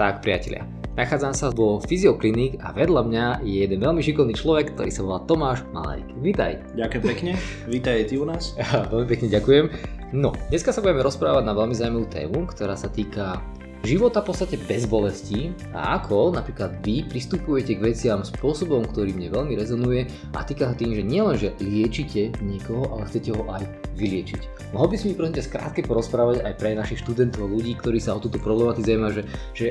Tak priatelia, nachádzam sa vo Fyzioklinik a vedľa mňa je jeden veľmi šikovný človek, ktorý sa volá Tomáš Malajk. Vítaj. Ďakujem pekne, vítaj ty u nás. veľmi pekne ďakujem. No, dneska sa budeme rozprávať na veľmi zaujímavú tému, ktorá sa týka života v podstate bez bolesti a ako napríklad vy pristupujete k veciam spôsobom, ktorý mne veľmi rezonuje a týka sa tým, že nielen, že liečite niekoho, ale chcete ho aj vyliečiť. Mohol by si mi prosím skrátke porozprávať aj pre našich študentov, ľudí, ktorí sa o túto problematiku zaujímajú, že, že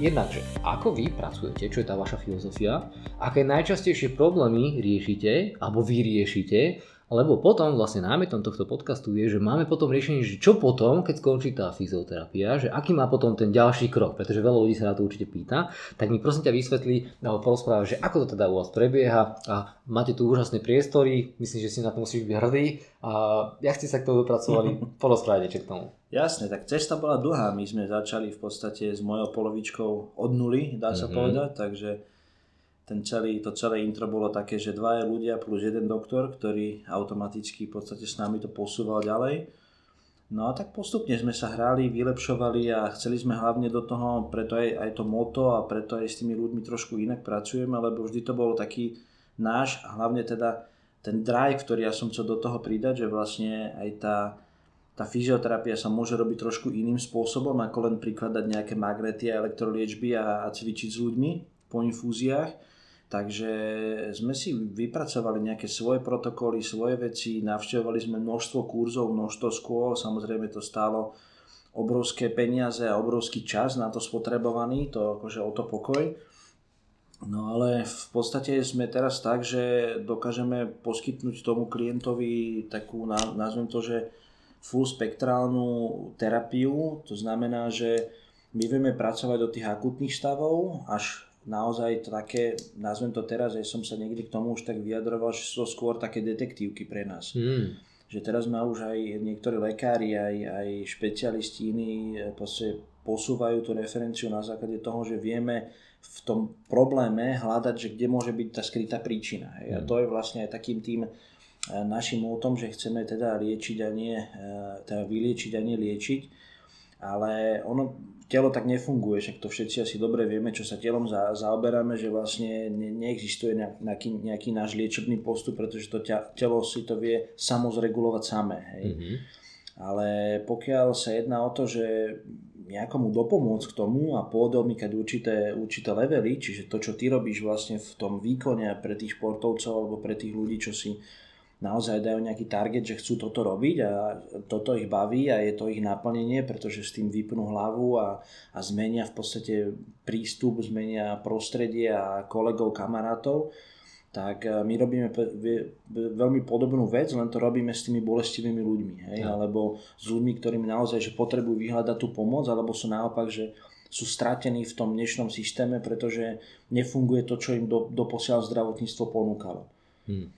jednak, že ako vy pracujete, čo je tá vaša filozofia, aké najčastejšie problémy riešite alebo vy riešite lebo potom vlastne námetom tohto podcastu je, že máme potom riešenie, že čo potom, keď skončí tá fyzioterapia, že aký má potom ten ďalší krok, pretože veľa ľudí sa na to určite pýta, tak mi prosím ťa vysvetlí, alebo porozpráva, že ako to teda u vás prebieha a máte tu úžasné priestory, myslím, že si na to musíš byť hrdý a jak ste sa k tomu dopracovali, porozprávajte k tomu. Jasne, tak cesta bola dlhá, my sme začali v podstate s mojou polovičkou od nuly, dá sa mm-hmm. povedať, takže ten celý, to celé intro bolo také, že dvaja ľudia plus jeden doktor, ktorý automaticky v podstate s nami to posúval ďalej. No a tak postupne sme sa hrali, vylepšovali a chceli sme hlavne do toho, preto aj, aj to moto a preto aj s tými ľuďmi trošku inak pracujeme, lebo vždy to bolo taký náš hlavne teda ten drive, ktorý ja som chcel do toho pridať, že vlastne aj tá, tá fyzioterapia sa môže robiť trošku iným spôsobom, ako len prikladať nejaké magnety a elektroliečby a, a cvičiť s ľuďmi po infúziách Takže sme si vypracovali nejaké svoje protokoly, svoje veci, navštevovali sme množstvo kurzov, množstvo škôl, samozrejme to stálo obrovské peniaze a obrovský čas na to spotrebovaný, to akože o to pokoj. No ale v podstate sme teraz tak, že dokážeme poskytnúť tomu klientovi takú, nazvem to, že full spektrálnu terapiu, to znamená, že my vieme pracovať od tých akutných stavov až naozaj také, nazvem to teraz, že som sa niekdy k tomu už tak vyjadroval, že sú to skôr také detektívky pre nás. Mm. Že teraz má už aj niektorí lekári, aj, aj špecialisti iní e, posúvajú tú referenciu na základe toho, že vieme v tom probléme hľadať, že kde môže byť tá skrytá príčina. Hej. Mm. A to je vlastne aj takým tým našim tom, že chceme teda liečiť a nie, e, teda vyliečiť a nie liečiť. Ale ono telo tak nefunguje, však to všetci asi dobre vieme, čo sa telom za, zaoberáme, že vlastne ne, neexistuje nejaký, nejaký náš liečebný postup, pretože to ťa, telo si to vie samozregulovať samé. Hej. Mm-hmm. Ale pokiaľ sa jedná o to, že nejakomu dopomôcť k tomu a poodomykať určité, určité levely, čiže to, čo ty robíš vlastne v tom výkone pre tých športovcov alebo pre tých ľudí, čo si naozaj dajú nejaký target, že chcú toto robiť a toto ich baví a je to ich naplnenie, pretože s tým vypnú hlavu a, a zmenia v podstate prístup, zmenia prostredie a kolegov, kamarátov, tak e, my robíme veľmi podobnú vec, len to robíme s tými bolestivými ľuďmi, hej? Ja. alebo s ľuďmi, ktorými naozaj že potrebujú vyhľadať tú pomoc, alebo sú naopak, že sú stratení v tom dnešnom systéme, pretože nefunguje to, čo im do, doposiaľ zdravotníctvo ponúkalo. Hmm.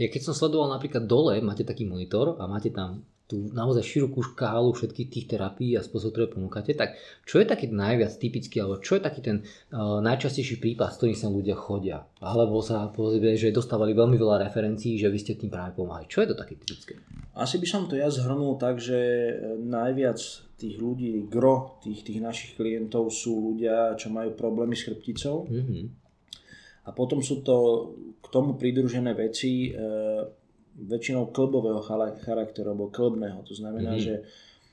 Ja keď som sledoval napríklad dole, máte taký monitor a máte tam tú naozaj širokú škálu všetkých tých terapií a spôsobov, ktoré ponúkate, tak čo je taký najviac typický, alebo čo je taký ten uh, najčastejší prípad, s ktorým sa ľudia chodia? Alebo sa povedzme, že dostávali veľmi veľa referencií, že vy ste tým práve pomáhali. Čo je to také typické? Asi by som to ja zhrnul tak, že najviac tých ľudí, gro tých, tých našich klientov sú ľudia, čo majú problémy s chrbticou. Mm-hmm a potom sú to k tomu pridružené veci e, väčšinou klbového charakteru alebo klbného. To znamená, mm-hmm. že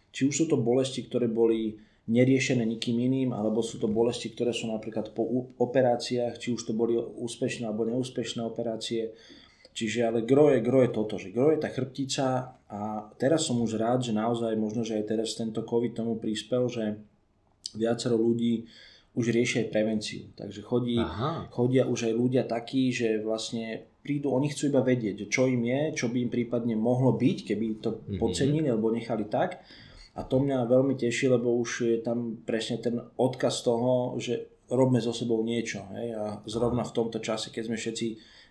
či už sú to bolesti, ktoré boli neriešené nikým iným, alebo sú to bolesti, ktoré sú napríklad po operáciách, či už to boli úspešné alebo neúspešné operácie. Čiže ale gro je, gro je toto, že gro je tá chrbtica a teraz som už rád, že naozaj možno, že aj teraz tento COVID tomu prispel, že viacero ľudí už riešia aj prevenciu. Takže chodí, chodia už aj ľudia takí, že vlastne prídu, oni chcú iba vedieť, čo im je, čo by im prípadne mohlo byť, keby to mm-hmm. podcenili alebo nechali tak. A to mňa veľmi teší, lebo už je tam presne ten odkaz toho, že robme so sebou niečo. Hej? A zrovna v tomto čase, keď sme všetci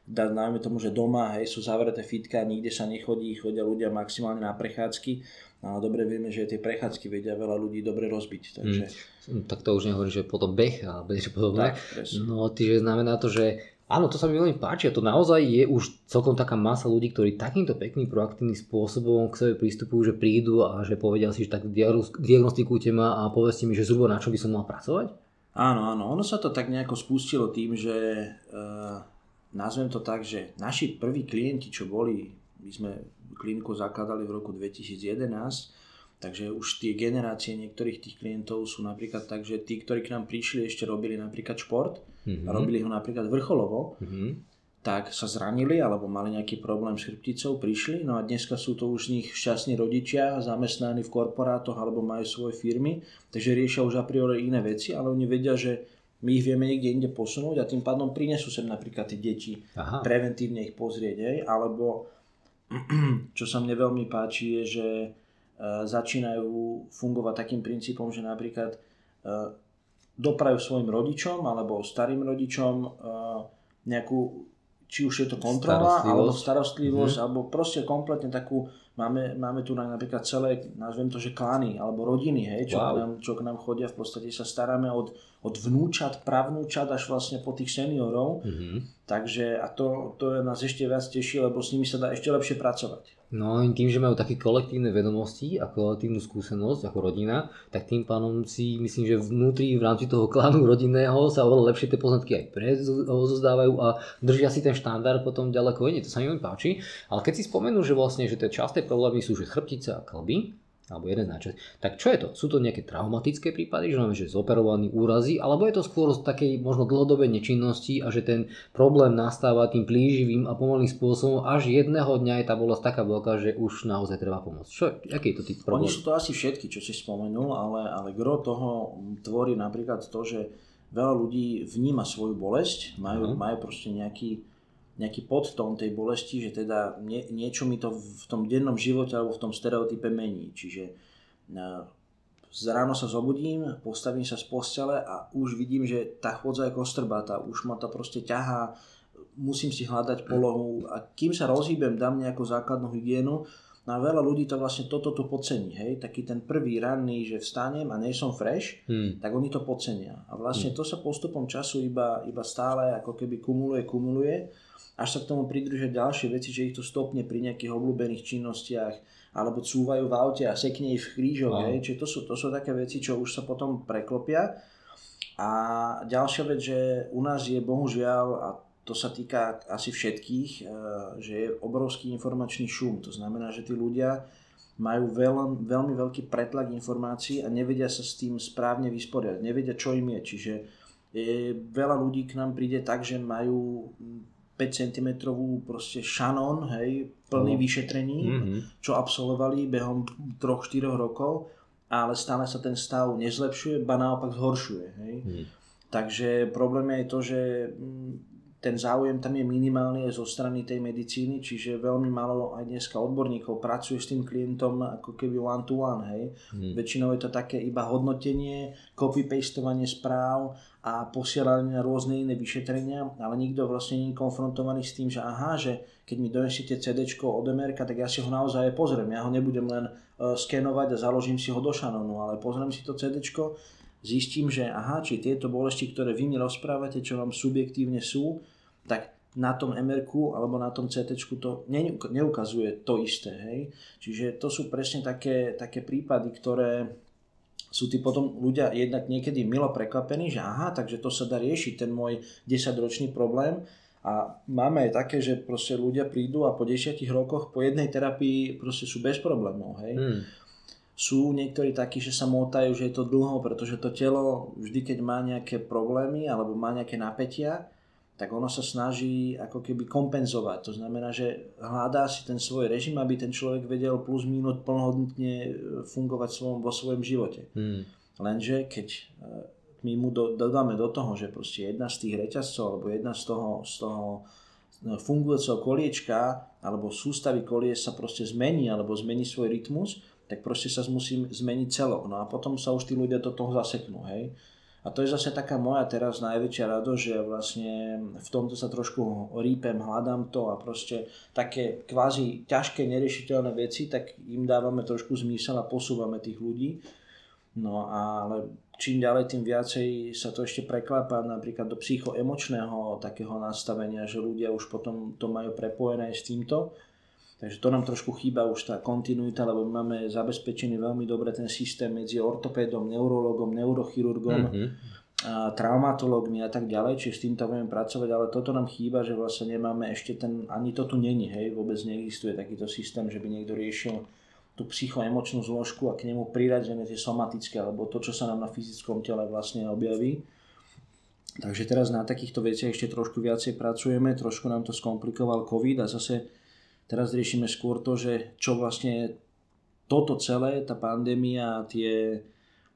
najmä tomu, že doma hej, sú zavreté fitka, nikde sa nechodí, chodia ľudia maximálne na prechádzky, no ale dobre vieme, že tie prechádzky vedia veľa ľudí dobre rozbiť. Takže... Mm, tak to už nehovorí, že potom beh a niečo podobné. Tak, no, čiže znamená to, že Áno, to sa mi veľmi páči a to naozaj je už celkom taká masa ľudí, ktorí takýmto pekným proaktívnym spôsobom k sebe pristupujú, že prídu a že povedia si, že tak diagnostikujte ma a povedzte mi, že zhruba na čo by som mal pracovať? Áno, áno, ono sa to tak nejako spustilo tým, že e, nazvem to tak, že naši prví klienti, čo boli, my sme kliniku zakladali v roku 2011, Takže už tie generácie niektorých tých klientov sú napríklad tak, že tí, ktorí k nám prišli, ešte robili napríklad šport mm-hmm. a robili ho napríklad vrcholovo, mm-hmm. tak sa zranili alebo mali nejaký problém s chrbticou, prišli, no a dneska sú to už z nich šťastní rodičia, zamestnaní v korporátoch alebo majú svoje firmy, takže riešia už a priori iné veci, ale oni vedia, že my ich vieme niekde inde posunúť a tým pádom prinesú sem napríklad tie deti, Aha. preventívne ich pozrieť, hej? alebo čo sa mne veľmi páči je, že E, začínajú fungovať takým princípom, že napríklad e, doprajú svojim rodičom alebo starým rodičom e, nejakú, či už je to kontrola starostlivosť. alebo starostlivosť, mm. alebo proste kompletne takú Máme, máme tu napríklad celé, nazvem to, že klany alebo rodiny, hej, čo, wow. k nám, čo k nám chodia, v podstate sa staráme od, od vnúčat, pravnúčat až vlastne po tých seniorov. Mm-hmm. Takže a to, to nás ešte viac teší, lebo s nimi sa dá ešte lepšie pracovať. No tým, že majú také kolektívne vedomosti a kolektívnu skúsenosť ako rodina, tak tým pánom si myslím, že vnútri v rámci toho klanu rodinného sa oveľa lepšie tie poznatky aj prezozdávajú a držia si ten štandard potom ďaleko iný. To sa mi páči. Ale keď si spomenú, že vlastne, že tie časté problémy sú, že chrbtice a klby, alebo jeden náčet. Tak čo je to? Sú to nejaké traumatické prípady, že máme že zoperovaní úrazy, alebo je to skôr z takej možno dlhodobej nečinnosti a že ten problém nastáva tým plíživým a pomalým spôsobom, až jedného dňa je tá bolesť taká veľká, že už naozaj treba pomôcť. Čo, aký je to typ problém? Oni sú to asi všetky, čo si spomenul, ale, ale gro toho tvorí napríklad to, že veľa ľudí vníma svoju bolesť, majú, uh-huh. majú proste nejaký nejaký podtón tej bolesti, že teda nie, niečo mi to v tom dennom živote alebo v tom stereotype mení. Čiže z ráno sa zobudím, postavím sa z postele a už vidím, že tá chôdza je kostrbatá, už ma to proste ťahá, musím si hľadať polohu a kým sa rozhýbem, dám nejakú základnú hygienu, No a veľa ľudí to vlastne toto tu podcení, hej, taký ten prvý ranný, že vstanem a nie som fresh, hmm. tak oni to podcenia. A vlastne hmm. to sa postupom času iba, iba stále ako keby kumuluje, kumuluje až sa k tomu pridružia ďalšie veci, že ich to stopne pri nejakých obľúbených činnostiach, alebo cúvajú v aute a sekne ich v krížoch. No. Čiže to sú, to sú také veci, čo už sa potom preklopia. A ďalšia vec, že u nás je bohužiaľ, a to sa týka asi všetkých, e, že je obrovský informačný šum. To znamená, že tí ľudia majú veľ, veľmi veľký pretlak informácií a nevedia sa s tým správne vysporiadať. Nevedia, čo im je. Čiže je, veľa ľudí k nám príde tak, že majú 5 cm proste šanón, hej, plný no. vyšetrení, mm-hmm. čo absolvovali behom 3-4 rokov, ale stále sa ten stav nezlepšuje, ba naopak zhoršuje. Hej. Mm. Takže problém je to, že mm, ten záujem tam je minimálny aj zo strany tej medicíny, čiže veľmi málo aj dneska odborníkov pracuje s tým klientom ako keby one to one, hej. Hmm. Väčšinou je to také iba hodnotenie, copy-pastovanie správ a posielanie na rôzne iné vyšetrenia, ale nikto vlastne nie je konfrontovaný s tým, že aha, že keď mi donesiete CD od MRK, tak ja si ho naozaj pozriem. Ja ho nebudem len uh, skenovať a založím si ho do šanonu, ale pozriem si to CD zistím, že aha, či tieto bolesti, ktoré vy mi rozprávate, čo vám subjektívne sú, tak na tom mr alebo na tom CT to neukazuje to isté. Hej? Čiže to sú presne také, také prípady, ktoré sú tí potom ľudia jednak niekedy milo prekvapení, že aha, takže to sa dá riešiť, ten môj 10-ročný problém. A máme aj také, že proste ľudia prídu a po 10 rokoch po jednej terapii proste sú bez problémov. Hej? Hmm sú niektorí takí, že sa motajú, že je to dlho, pretože to telo vždy, keď má nejaké problémy alebo má nejaké napätia, tak ono sa snaží ako keby kompenzovať. To znamená, že hľadá si ten svoj režim, aby ten človek vedel plus minút plnohodnotne e, fungovať svojom, vo svojom živote. Hmm. Lenže keď e, my mu do, dodáme do toho, že proste jedna z tých reťazcov alebo jedna z toho, z toho e, fungujúceho koliečka alebo sústavy kolie sa proste zmení alebo zmení svoj rytmus, tak proste sa musí zmeniť celok. No a potom sa už tí ľudia do toho zaseknú, hej. A to je zase taká moja teraz najväčšia radosť, že vlastne v tomto sa trošku rípem, hľadám to a proste také kvázi ťažké, neriešiteľné veci, tak im dávame trošku zmysel a posúvame tých ľudí. No ale čím ďalej, tým viacej sa to ešte preklápa napríklad do psychoemočného takého nastavenia, že ľudia už potom to majú prepojené s týmto. Takže to nám trošku chýba už tá kontinuita, lebo máme zabezpečený veľmi dobre ten systém medzi ortopédom, neurologom, neurochirurgom, mm-hmm. a traumatológmi a tak ďalej, čiže s týmto vieme pracovať, ale toto nám chýba, že vlastne nemáme ešte ten, ani to tu není, hej, vôbec neexistuje takýto systém, že by niekto riešil tú psychoemočnú zložku a k nemu priradené tie somatické, alebo to, čo sa nám na fyzickom tele vlastne objaví. Takže teraz na takýchto veciach ešte trošku viacej pracujeme, trošku nám to skomplikoval COVID a zase teraz riešime skôr to, že čo vlastne toto celé, tá pandémia, tie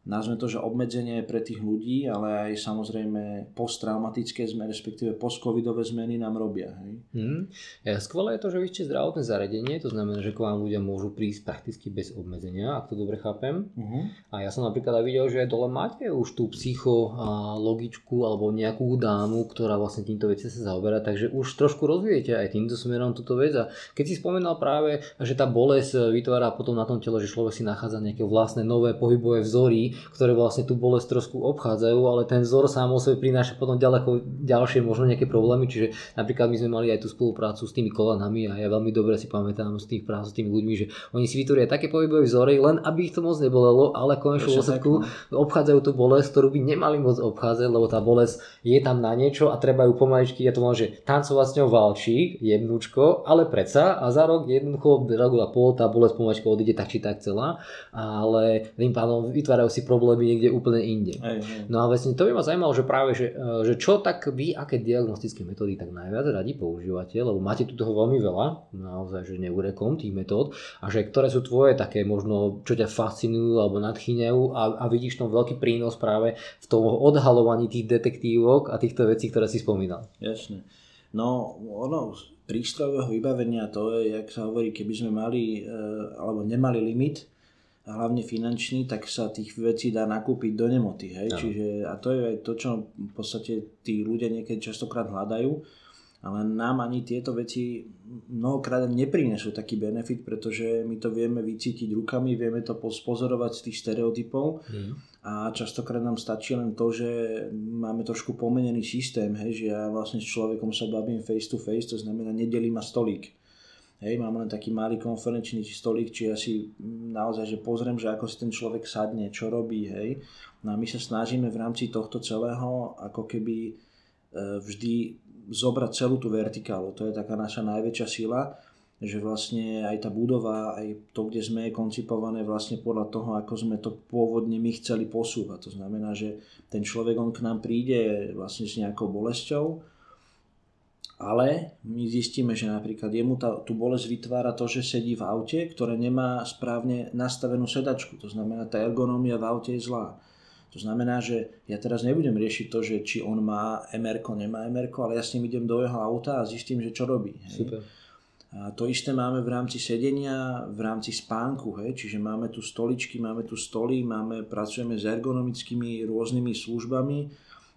nazveme to, že obmedzenie pre tých ľudí, ale aj samozrejme posttraumatické zmeny, respektíve postcovidové zmeny nám robia. Hej? Hmm. Ja, skvelé je to, že vy ste zdravotné zariadenie, to znamená, že k vám ľudia môžu prísť prakticky bez obmedzenia, ak to dobre chápem. Uh-huh. A ja som napríklad aj videl, že dole máte už tú psychologičku alebo nejakú dámu, ktorá vlastne týmto veci sa zaoberá, takže už trošku rozvíjete aj týmto smerom túto vec. A keď si spomenal práve, že tá bolesť vytvára potom na tom tele, že človek si nachádza nejaké vlastné nové pohybové vzory, ktoré vlastne tú bolesť trošku obchádzajú, ale ten vzor sám o sebe prináša potom ďaleko ďalšie možno nejaké problémy, čiže napríklad my sme mali aj tú spoluprácu s tými kolanami a ja veľmi dobre si pamätám z tých prác s tými ľuďmi, že oni si vytvoria také pohybové vzory, len aby ich to moc nebolelo, ale konečnú dôsledku no. obchádzajú tú bolesť, ktorú by nemali moc obchádzať, lebo tá bolesť je tam na niečo a treba ju pomaličky, ja to mám, že tancovať s ňou valčí, jemnúčko, ale predsa a za rok jednoducho, rok a pol tá bolesť pomaličky odíde tak či tak celá, ale tým pádom vytvárajú si problémy niekde úplne inde. Hej, hej. No a vlastne to by ma zaujímalo, že práve, že, e, že čo tak vy, aké diagnostické metódy tak najviac radi používate, lebo máte tu toho veľmi veľa, naozaj, že neurekom tých metód, a že ktoré sú tvoje také možno, čo ťa fascinujú alebo nadchýňajú a, a vidíš tom veľký prínos práve v tom odhalovaní tých detektívok a týchto vecí, ktoré si spomínal. Jasne. No, ono, prístrojového vybavenia to je, jak sa hovorí, keby sme mali, e, alebo nemali limit, a hlavne finančný, tak sa tých vecí dá nakúpiť do nemoty. Hej? Čiže, a to je aj to, čo v podstate tí ľudia niekedy častokrát hľadajú, ale nám ani tieto veci mnohokrát neprinesú taký benefit, pretože my to vieme vycítiť rukami, vieme to pozorovať z tých stereotypov mm. a častokrát nám stačí len to, že máme trošku pomenený systém, hej, že ja vlastne s človekom sa bavím face to face, to znamená nedelím ma stolík Hej, mám len taký malý konferenčný stolík, či ja si naozaj že pozriem, že ako si ten človek sadne, čo robí, hej. No a my sa snažíme v rámci tohto celého ako keby e, vždy zobrať celú tú vertikálu. To je taká naša najväčšia sila, že vlastne aj tá budova, aj to, kde sme je koncipované vlastne podľa toho, ako sme to pôvodne my chceli posúvať. To znamená, že ten človek on k nám príde vlastne s nejakou bolesťou, ale my zistíme, že napríklad jemu tá, tú bolesť vytvára to, že sedí v aute, ktoré nemá správne nastavenú sedačku. To znamená, tá ergonómia v aute je zlá. To znamená, že ja teraz nebudem riešiť to, že či on má mr nemá mr ale ja s ním idem do jeho auta a zistím, že čo robí. Hej. Super. A to isté máme v rámci sedenia, v rámci spánku, hej? čiže máme tu stoličky, máme tu stoly, máme, pracujeme s ergonomickými rôznymi službami,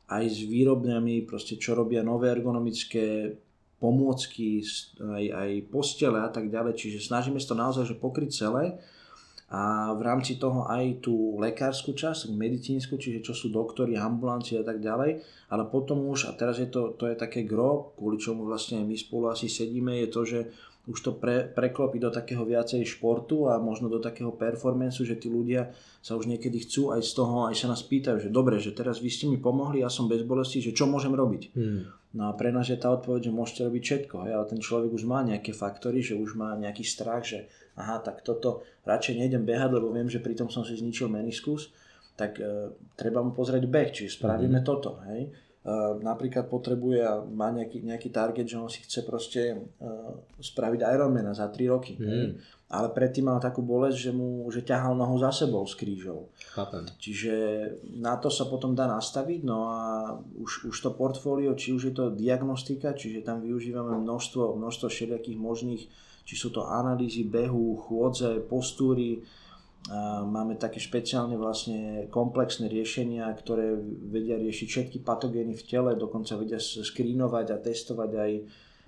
aj s výrobňami, proste čo robia nové ergonomické pomôcky, aj, aj postele a tak ďalej. Čiže snažíme sa to naozaj že pokryť celé a v rámci toho aj tú lekárskú časť, medicínsku, čiže čo sú doktori, ambulancie a tak ďalej, ale potom už, a teraz je to, to je také gro, kvôli čomu vlastne my spolu asi sedíme, je to, že už to pre, preklopí do takého viacej športu a možno do takého performanceu, že tí ľudia sa už niekedy chcú aj z toho, aj sa nás pýtajú, že dobre, že teraz vy ste mi pomohli, ja som bez bolesti, že čo môžem robiť. Hmm. No a pre nás je tá odpoveď, že môžete robiť všetko, hej, ale ten človek už má nejaké faktory, že už má nejaký strach, že aha, tak toto radšej nejdem behať, lebo viem, že pritom som si zničil meniskus, tak e, treba mu pozrieť beh, čiže spravíme hmm. toto, hej napríklad potrebuje a má nejaký, nejaký target, že on si chce proste uh, spraviť Ironmana za 3 roky. Mm. Ale predtým mal takú bolesť, že mu že ťahal nohu za sebou s krížou. Chápem. Čiže na to sa potom dá nastaviť, no a už, už to portfólio, či už je to diagnostika, čiže tam využívame množstvo, množstvo všelijakých možných, či sú to analýzy behu, chôdze, postúry, Máme také špeciálne vlastne komplexné riešenia, ktoré vedia riešiť všetky patogény v tele, dokonca vedia skrínovať a testovať aj,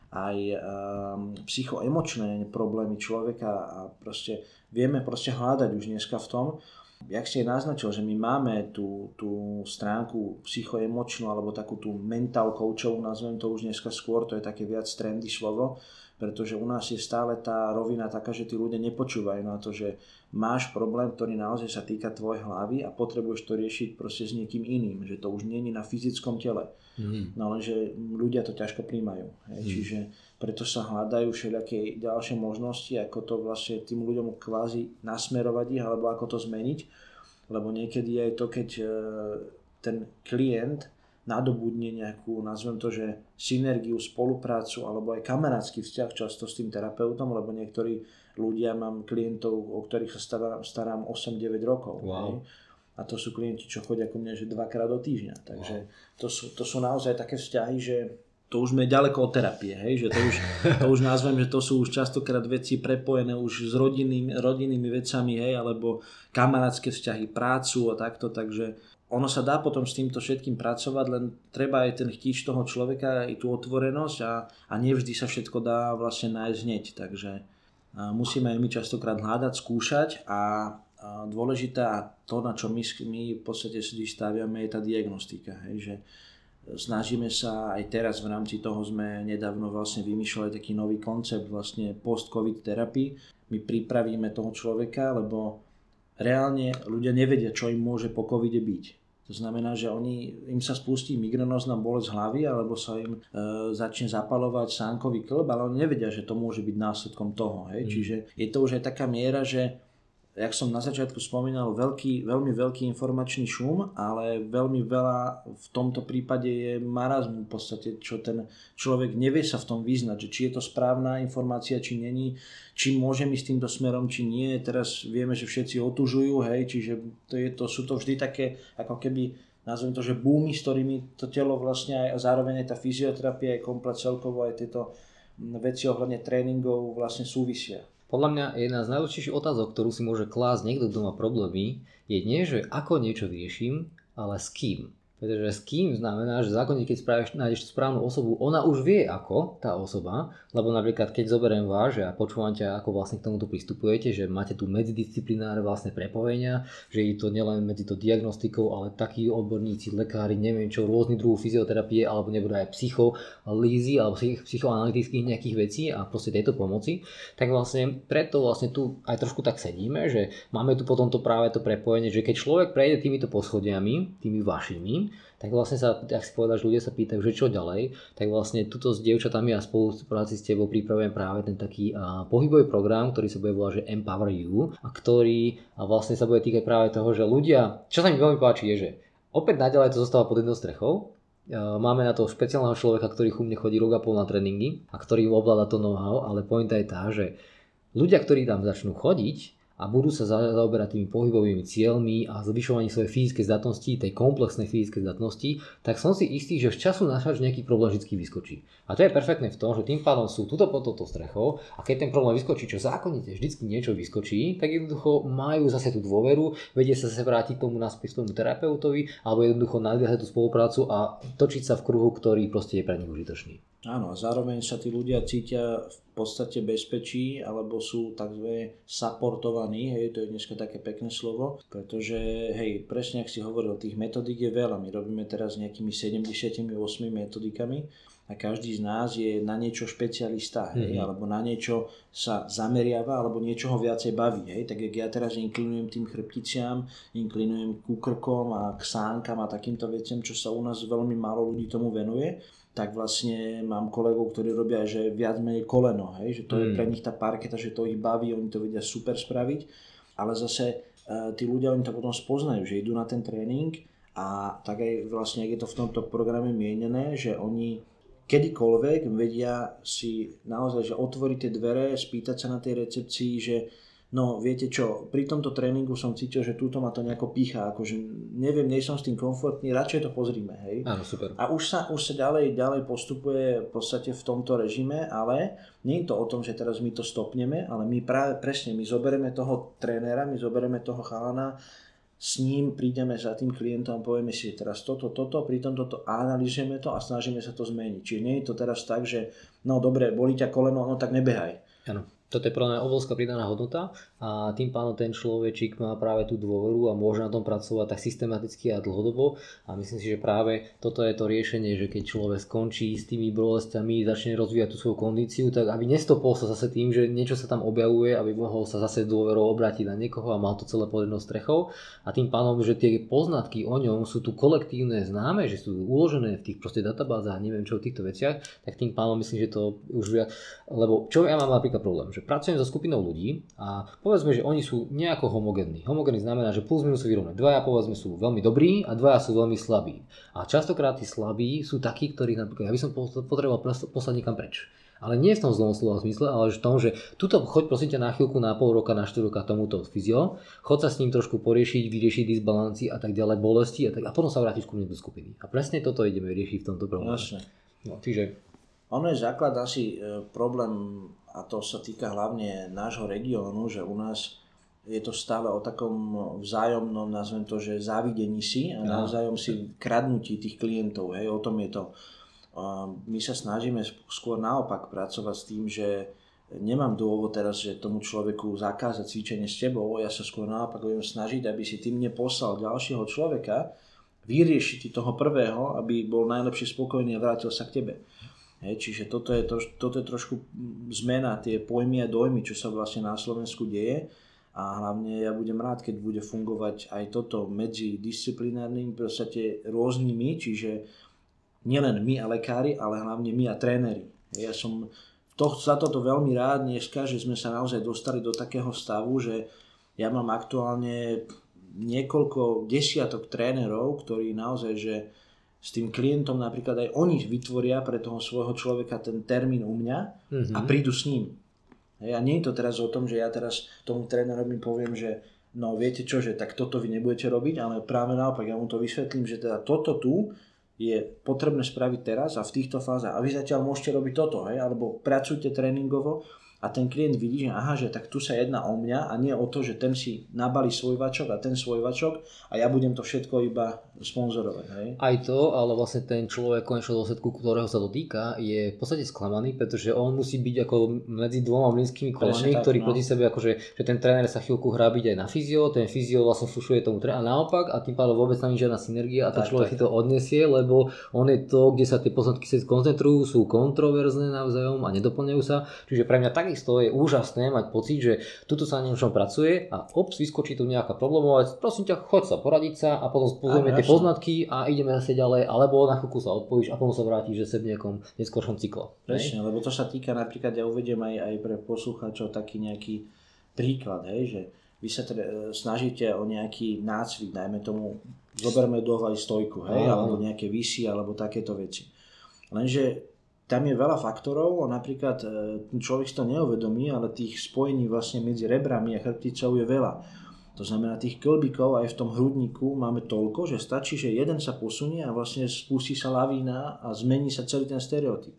aj um, psychoemočné problémy človeka a proste vieme proste hľadať už dneska v tom. jak si je naznačil, že my máme tú, tú stránku psychoemočnú alebo takú tú mental coachovú, nazvem to už dneska skôr, to je také viac trendy slovo, pretože u nás je stále tá rovina taká, že tí ľudia nepočúvajú na to, že máš problém, ktorý naozaj sa týka tvojej hlavy a potrebuješ to riešiť proste s niekým iným, že to už je na fyzickom tele. Mm. No lenže ľudia to ťažko príjmajú. Hej. Mm. Čiže preto sa hľadajú všelijaké ďalšie možnosti, ako to vlastne tým ľuďom kvázi nasmerovať ich, alebo ako to zmeniť. Lebo niekedy je to, keď e, ten klient nadobudne nejakú, nazvem to, že synergiu, spoluprácu alebo aj kamarátsky vzťah často s tým terapeutom, lebo niektorí ľudia, mám klientov, o ktorých sa starám, starám 8-9 rokov. Wow. Hej? A to sú klienti, čo chodia ku mne že dvakrát do týždňa. Takže wow. to, sú, to sú naozaj také vzťahy, že to už sme ďaleko od terapie, hej? že to už, to už nazvem, že to sú už častokrát veci prepojené už s rodinnými, rodinnými vecami, hej, alebo kamarátske vzťahy, prácu a takto, takže ono sa dá potom s týmto všetkým pracovať, len treba aj ten chtíč toho človeka, aj tú otvorenosť a, a nevždy sa všetko dá vlastne nájsť hneď. Takže musíme my častokrát hľadať, skúšať a, a to, na čo my, my v podstate si staviame, je tá diagnostika. Hej, že snažíme sa aj teraz v rámci toho sme nedávno vlastne vymýšľali taký nový koncept vlastne post-covid terapii. My pripravíme toho človeka, lebo reálne ľudia nevedia, čo im môže po covide byť. To znamená, že oni, im sa spustí migrenózna bolesť hlavy alebo sa im e, začne zapalovať sánkový klb, ale oni nevedia, že to môže byť následkom toho. Hej? Mm. Čiže je to už aj taká miera, že jak som na začiatku spomínal, veľký, veľmi veľký informačný šum, ale veľmi veľa v tomto prípade je marazmu v podstate, čo ten človek nevie sa v tom vyznať, že či je to správna informácia, či není, či môžem ísť týmto smerom, či nie. Teraz vieme, že všetci otužujú, hej, čiže to, je, to sú to vždy také, ako keby nazvem to, že boomy, s ktorými to telo vlastne aj, zároveň aj tá fyzioterapia, aj komplet celkovo, aj tieto veci ohľadne tréningov vlastne súvisia. Podľa mňa jedna z najdôležitejších otázok, ktorú si môže klásť niekto, kto má problémy, je nie, že ako niečo riešim, ale s kým. Pretože s kým znamená, že zákonne, keď spravíš, nájdeš správnu osobu, ona už vie ako tá osoba, lebo napríklad keď zoberiem vás a počúvam ťa, ako vlastne k tomuto pristupujete, že máte tu medzidisciplinárne vlastne prepojenia, že je to nielen medzi to diagnostikou, ale takí odborníci, lekári, neviem čo, rôzny druh fyzioterapie, alebo nebudú aj psycholízy alebo psychoanalytických nejakých vecí a proste tejto pomoci, tak vlastne preto vlastne tu aj trošku tak sedíme, že máme tu potom to práve to prepojenie, že keď človek prejde týmito poschodiami, tými vašimi, tak vlastne sa, ak si povedal, že ľudia sa pýtajú, že čo ďalej, tak vlastne tuto s dievčatami a spolupráci s tebou pripravujem práve ten taký a, pohybový program, ktorý sa bude volať, že Empower You a ktorý a vlastne sa bude týkať práve toho, že ľudia, čo sa mi veľmi páči je, že opäť naďalej to zostáva pod jednou strechou, Máme na to špeciálneho človeka, ktorý chumne chodí rok a pol na tréningy a ktorý ovláda to know-how, ale pointa je tá, že ľudia, ktorí tam začnú chodiť, a budú sa zaoberať tými pohybovými cieľmi a zvyšovaním svojej fyzickej zdatnosti, tej komplexnej fyzickej zdatnosti, tak som si istý, že v času náš nejaký problém vždy vyskočí. A to je perfektné v tom, že tým pádom sú tuto pod touto strechou a keď ten problém vyskočí, čo zákonite vždy niečo vyskočí, tak jednoducho majú zase tú dôveru, vedia sa zase vrátiť tomu naspäť tomu terapeutovi alebo jednoducho nadviazať tú spoluprácu a točiť sa v kruhu, ktorý proste je pre nich užitočný. Áno, a zároveň sa tí ľudia cítia v podstate bezpečí, alebo sú tzv. supportovaní, hej, to je dneska také pekné slovo, pretože, hej, presne ak si hovoril, tých metodík je veľa, my robíme teraz nejakými 78 metodikami a každý z nás je na niečo špecialista, hej, mm-hmm. alebo na niečo sa zameriava, alebo niečoho viacej baví, hej, tak jak ja teraz inklinujem tým chrbticiam, inklinujem ku krkom a k sánkam a takýmto veciam, čo sa u nás veľmi málo ľudí tomu venuje, tak vlastne mám kolegov, ktorí robia, že viac menej koleno, hej, že to mm. je pre nich tá parketa, že to ich baví, oni to vedia super spraviť, ale zase uh, tí ľudia oni to potom spoznajú, že idú na ten tréning a tak aj vlastne, ak je to v tomto programe mienené, že oni kedykoľvek vedia si naozaj, že otvoriť tie dvere, spýtať sa na tej recepcii, že No viete čo, pri tomto tréningu som cítil, že túto ma to nejako pícha, akože neviem, nie som s tým komfortný, radšej to pozrime, hej. Áno, super. A už sa, už sa ďalej, ďalej postupuje v podstate v tomto režime, ale nie je to o tom, že teraz my to stopneme, ale my práve presne, my zoberieme toho trénera, my zoberieme toho chalana, s ním prídeme za tým klientom povieme si teraz toto, toto, pritom toto analýzujeme to a snažíme sa to zmeniť. Čiže nie je to teraz tak, že no dobre, boli ťa koleno, no tak nebehaj. Ano Toto je pre mňa obrovská pridaná hodnota a tým pádom ten človečík má práve tú dôveru a môže na tom pracovať tak systematicky a dlhodobo. A myslím si, že práve toto je to riešenie, že keď človek skončí s tými bolestiami, začne rozvíjať tú svoju kondíciu, tak aby nestopol sa zase tým, že niečo sa tam objavuje, aby mohol sa zase dôverou obrátiť na niekoho a mal to celé pod jednou strechou. A tým pádom, že tie poznatky o ňom sú tu kolektívne známe, že sú uložené v tých proste databázach, neviem čo v týchto veciach, tak tým pádom myslím, že to už viac, lebo čo ja mám napríklad problém, že pracujem so skupinou ľudí a povedzme, že oni sú nejako homogénni. Homogénny znamená, že plus minus sú vyrovnaní. Dvaja povedzme sú veľmi dobrí a dvaja sú veľmi slabí. A častokrát tí slabí sú takí, ktorí napríklad ja by som potreboval poslať niekam preč. Ale nie v tom zlom slova zmysle, ale v tom, že tuto choď prosím ťa na chvíľku, na pol roka, na 4 roka tomuto fyzio, choď sa s ním trošku poriešiť, vyriešiť disbalanci a tak ďalej, bolesti a, tak, a potom sa vrátiš ku mne do skupiny. A presne toto ideme riešiť v tomto probléme. No, čiže... Ono je základ asi e, problém a to sa týka hlavne nášho regiónu, že u nás je to stále o takom vzájomnom, nazvem to, že závidení si a navzájom si kradnutí tých klientov. Hej, o tom je to. My sa snažíme skôr naopak pracovať s tým, že nemám dôvod teraz, že tomu človeku zakázať cvičenie s tebou, ja sa skôr naopak budem snažiť, aby si ty mne poslal ďalšieho človeka, vyriešiť toho prvého, aby bol najlepšie spokojný a vrátil sa k tebe. Hej, čiže toto je, troš, toto je trošku zmena, tie pojmy a dojmy, čo sa vlastne na Slovensku deje a hlavne ja budem rád, keď bude fungovať aj toto medzi disciplinárnymi, podstate rôznymi, čiže nielen my a lekári, ale hlavne my a tréneri. Ja som to, za toto veľmi rád dneska, že sme sa naozaj dostali do takého stavu, že ja mám aktuálne niekoľko desiatok trénerov, ktorí naozaj, že s tým klientom napríklad aj oni vytvoria pre toho svojho človeka ten termín u mňa mm-hmm. a prídu s ním. Hej, a nie je to teraz o tom, že ja teraz tomu trénerovi poviem, že no viete čo, že tak toto vy nebudete robiť, ale práve naopak ja mu to vysvetlím, že teda toto tu je potrebné spraviť teraz a v týchto fázach a vy zatiaľ môžete robiť toto, hej, alebo pracujte tréningovo a ten klient vidí, že aha, že tak tu sa jedná o mňa a nie o to, že ten si nabalí svoj vačok a ten svoj vačok a ja budem to všetko iba sponzorovať. Hej? Aj to, ale vlastne ten človek konečného dôsledku, ktorého sa to týka, je v podstate sklamaný, pretože on musí byť ako medzi dvoma mlynskými kolami, ktorí no. proti sebe, akože, že ten tréner sa chvíľku hrá byť aj na fyzio, ten fyzio vlastne fušuje tomu tréner a naopak a tým pádom vôbec tam žiadna synergia a ten tak, človek tak. si to odnesie, lebo on je to, kde sa tie poznatky koncentrujú, sú kontroverzné navzájom a nedoplňajú sa. Čiže pre mňa takisto je úžasné mať pocit, že tuto sa na niečom pracuje a ops, vyskočí tu nejaká problémová vec, prosím ťa, choď sa poradiť sa a potom pozrieme tie poznatky a ideme zase ďalej, alebo na chvíľku sa odpojíš a potom sa vrátiš že v nejakom neskôršom cykle. Presne, lebo to sa týka napríklad, ja uvediem aj, aj pre poslucháčov taký nejaký príklad, hej, že vy sa teda snažíte o nejaký nácvik, dajme tomu, zoberme do hlavy stojku, hej, alebo nejaké vysy, alebo takéto veci. Lenže tam je veľa faktorov, napríklad e, človek si to neuvedomí, ale tých spojení vlastne medzi rebrami a chrbticou je veľa. To znamená, tých klbíkov aj v tom hrudníku máme toľko, že stačí, že jeden sa posunie a vlastne spustí sa lavína a zmení sa celý ten stereotyp.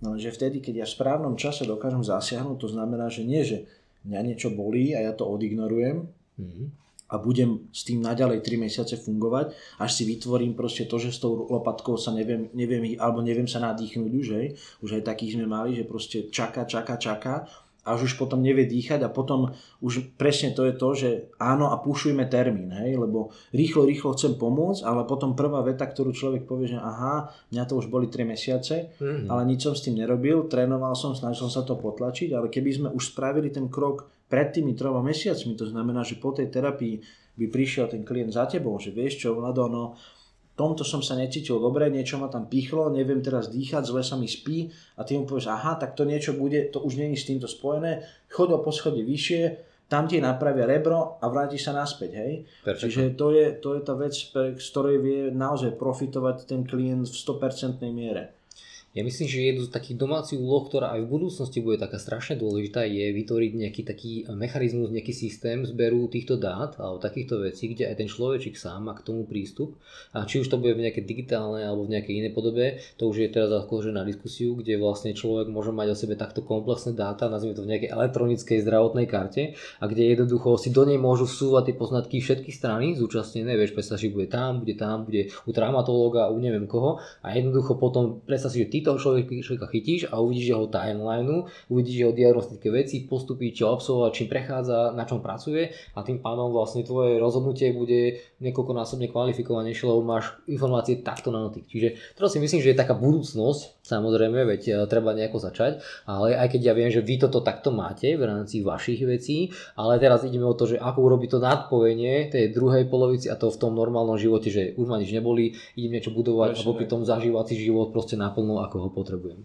No že vtedy, keď ja v správnom čase dokážem zasiahnuť, to znamená, že nie, že mňa niečo bolí a ja to odignorujem, mm-hmm a budem s tým naďalej 3 mesiace fungovať, až si vytvorím proste to, že s tou lopatkou sa neviem, neviem alebo neviem sa nadýchnuť už, hej. Už aj takých sme mali, že proste čaká, čaká, čaká a už potom nevie dýchať a potom už presne to je to, že áno a pušujme termín, hej, lebo rýchlo, rýchlo chcem pomôcť, ale potom prvá veta, ktorú človek povie, že aha, mňa to už boli 3 mesiace, mm-hmm. ale nič som s tým nerobil, trénoval som, snažil som sa to potlačiť, ale keby sme už spravili ten krok pred tými troma mesiacmi, to znamená, že po tej terapii by prišiel ten klient za tebou, že vieš čo, Vlado, no tomto som sa necítil dobre, niečo ma tam pichlo, neviem teraz dýchať, zle sa mi spí a ty mu povieš, aha, tak to niečo bude, to už není s týmto spojené, chod o poschodie vyššie, tam ti napravia rebro a vráti sa naspäť, hej. Perfect. Čiže to je, to je tá vec, z ktorej vie naozaj profitovať ten klient v 100% miere. Ja myslím, že jednu z takých domácich úloh, ktorá aj v budúcnosti bude taká strašne dôležitá, je vytvoriť nejaký taký mechanizmus, nejaký systém zberu týchto dát alebo takýchto vecí, kde aj ten človečik sám má k tomu prístup. A či už to bude v nejakej digitálnej alebo v nejakej inej podobe, to už je teraz akože na diskusiu, kde vlastne človek môže mať o sebe takto komplexné dáta, nazvime to v nejakej elektronickej zdravotnej karte, a kde jednoducho si do nej môžu vsúvať tie poznatky všetky strany zúčastnené, vieš, predstav si, bude tam, bude tam, bude u traumatológa, u neviem koho a jednoducho potom predstav si, že ty ty toho človeka chytíš a uvidíš jeho timeline, uvidíš jeho diagnostické veci, postupy, čo absolvovať, čím prechádza, na čom pracuje a tým pádom vlastne tvoje rozhodnutie bude niekoľkonásobne kvalifikovanejšie, lebo máš informácie takto na noty. Čiže to si myslím, že je taká budúcnosť, samozrejme, veď e, treba nejako začať, ale aj keď ja viem, že vy toto takto máte v rámci vašich vecí, ale teraz ideme o to, že ako urobiť to nadpojenie tej druhej polovici a to v tom normálnom živote, že už ma nič neboli, idem niečo budovať Prečo, a popri tom zažívať si život proste naplno, ako ho potrebujem.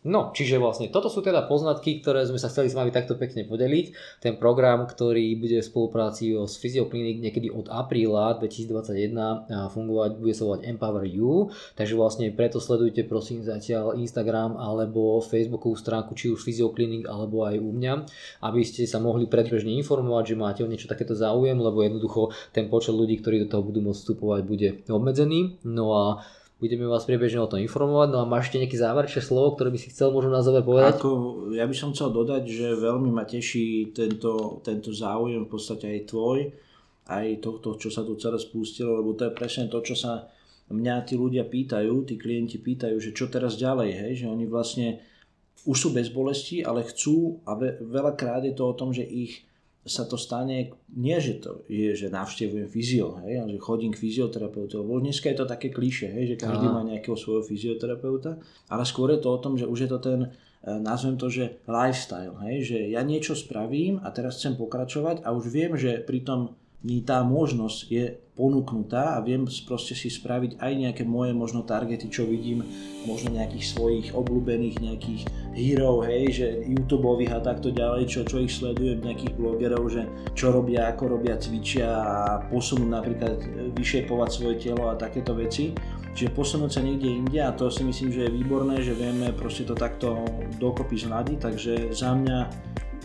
No, čiže vlastne toto sú teda poznatky, ktoré sme sa chceli s vami takto pekne podeliť. Ten program, ktorý bude v spolupráci s Physioclinic niekedy od apríla 2021 fungovať, bude sa volať Empower You. Takže vlastne preto sledujte prosím zatiaľ Instagram alebo Facebookovú stránku, či už Physioclinic alebo aj u mňa, aby ste sa mohli predbežne informovať, že máte o niečo takéto záujem, lebo jednoducho ten počet ľudí, ktorí do toho budú môcť vstupovať, bude obmedzený. No a budeme vás priebežne o tom informovať. No a máš ešte nejaké záverečné slovo, ktoré by si chcel možno na záver povedať? Ako, ja by som chcel dodať, že veľmi ma teší tento, tento záujem, v podstate aj tvoj, aj tohto, čo sa tu celé spustilo, lebo to je presne to, čo sa mňa tí ľudia pýtajú, tí klienti pýtajú, že čo teraz ďalej, hej, že oni vlastne už sú bez bolesti, ale chcú a veľakrát je to o tom, že ich sa to stane, nie že to je, že navštevujem fyzio, hej, ale že chodím k fyzioterapeutu, lebo dneska je to také kliše, hej, že každý Aha. má nejakého svojho fyzioterapeuta, ale skôr je to o tom, že už je to ten, e, nazvem to, že lifestyle, hej, že ja niečo spravím a teraz chcem pokračovať a už viem, že pri tom tá možnosť je ponúknutá a viem proste si spraviť aj nejaké moje možno targety, čo vidím, možno nejakých svojich obľúbených nejakých hero, hej, že YouTubeových a takto ďalej, čo, čo ich sledujem, nejakých blogerov, že čo robia, ako robia, cvičia a posunú napríklad vyšepovať svoje telo a takéto veci. Čiže posunúť sa niekde inde a to si myslím, že je výborné, že vieme proste to takto dokopy zladiť, takže za mňa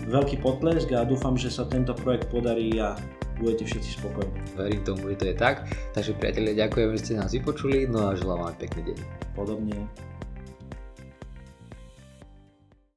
veľký potlesk a dúfam, že sa tento projekt podarí a budete všetci spokojní. Verím tomu, že to je tak. Takže priatelia, ďakujem, že ste nás vypočuli, no a želám vám pekný deň. Podobne.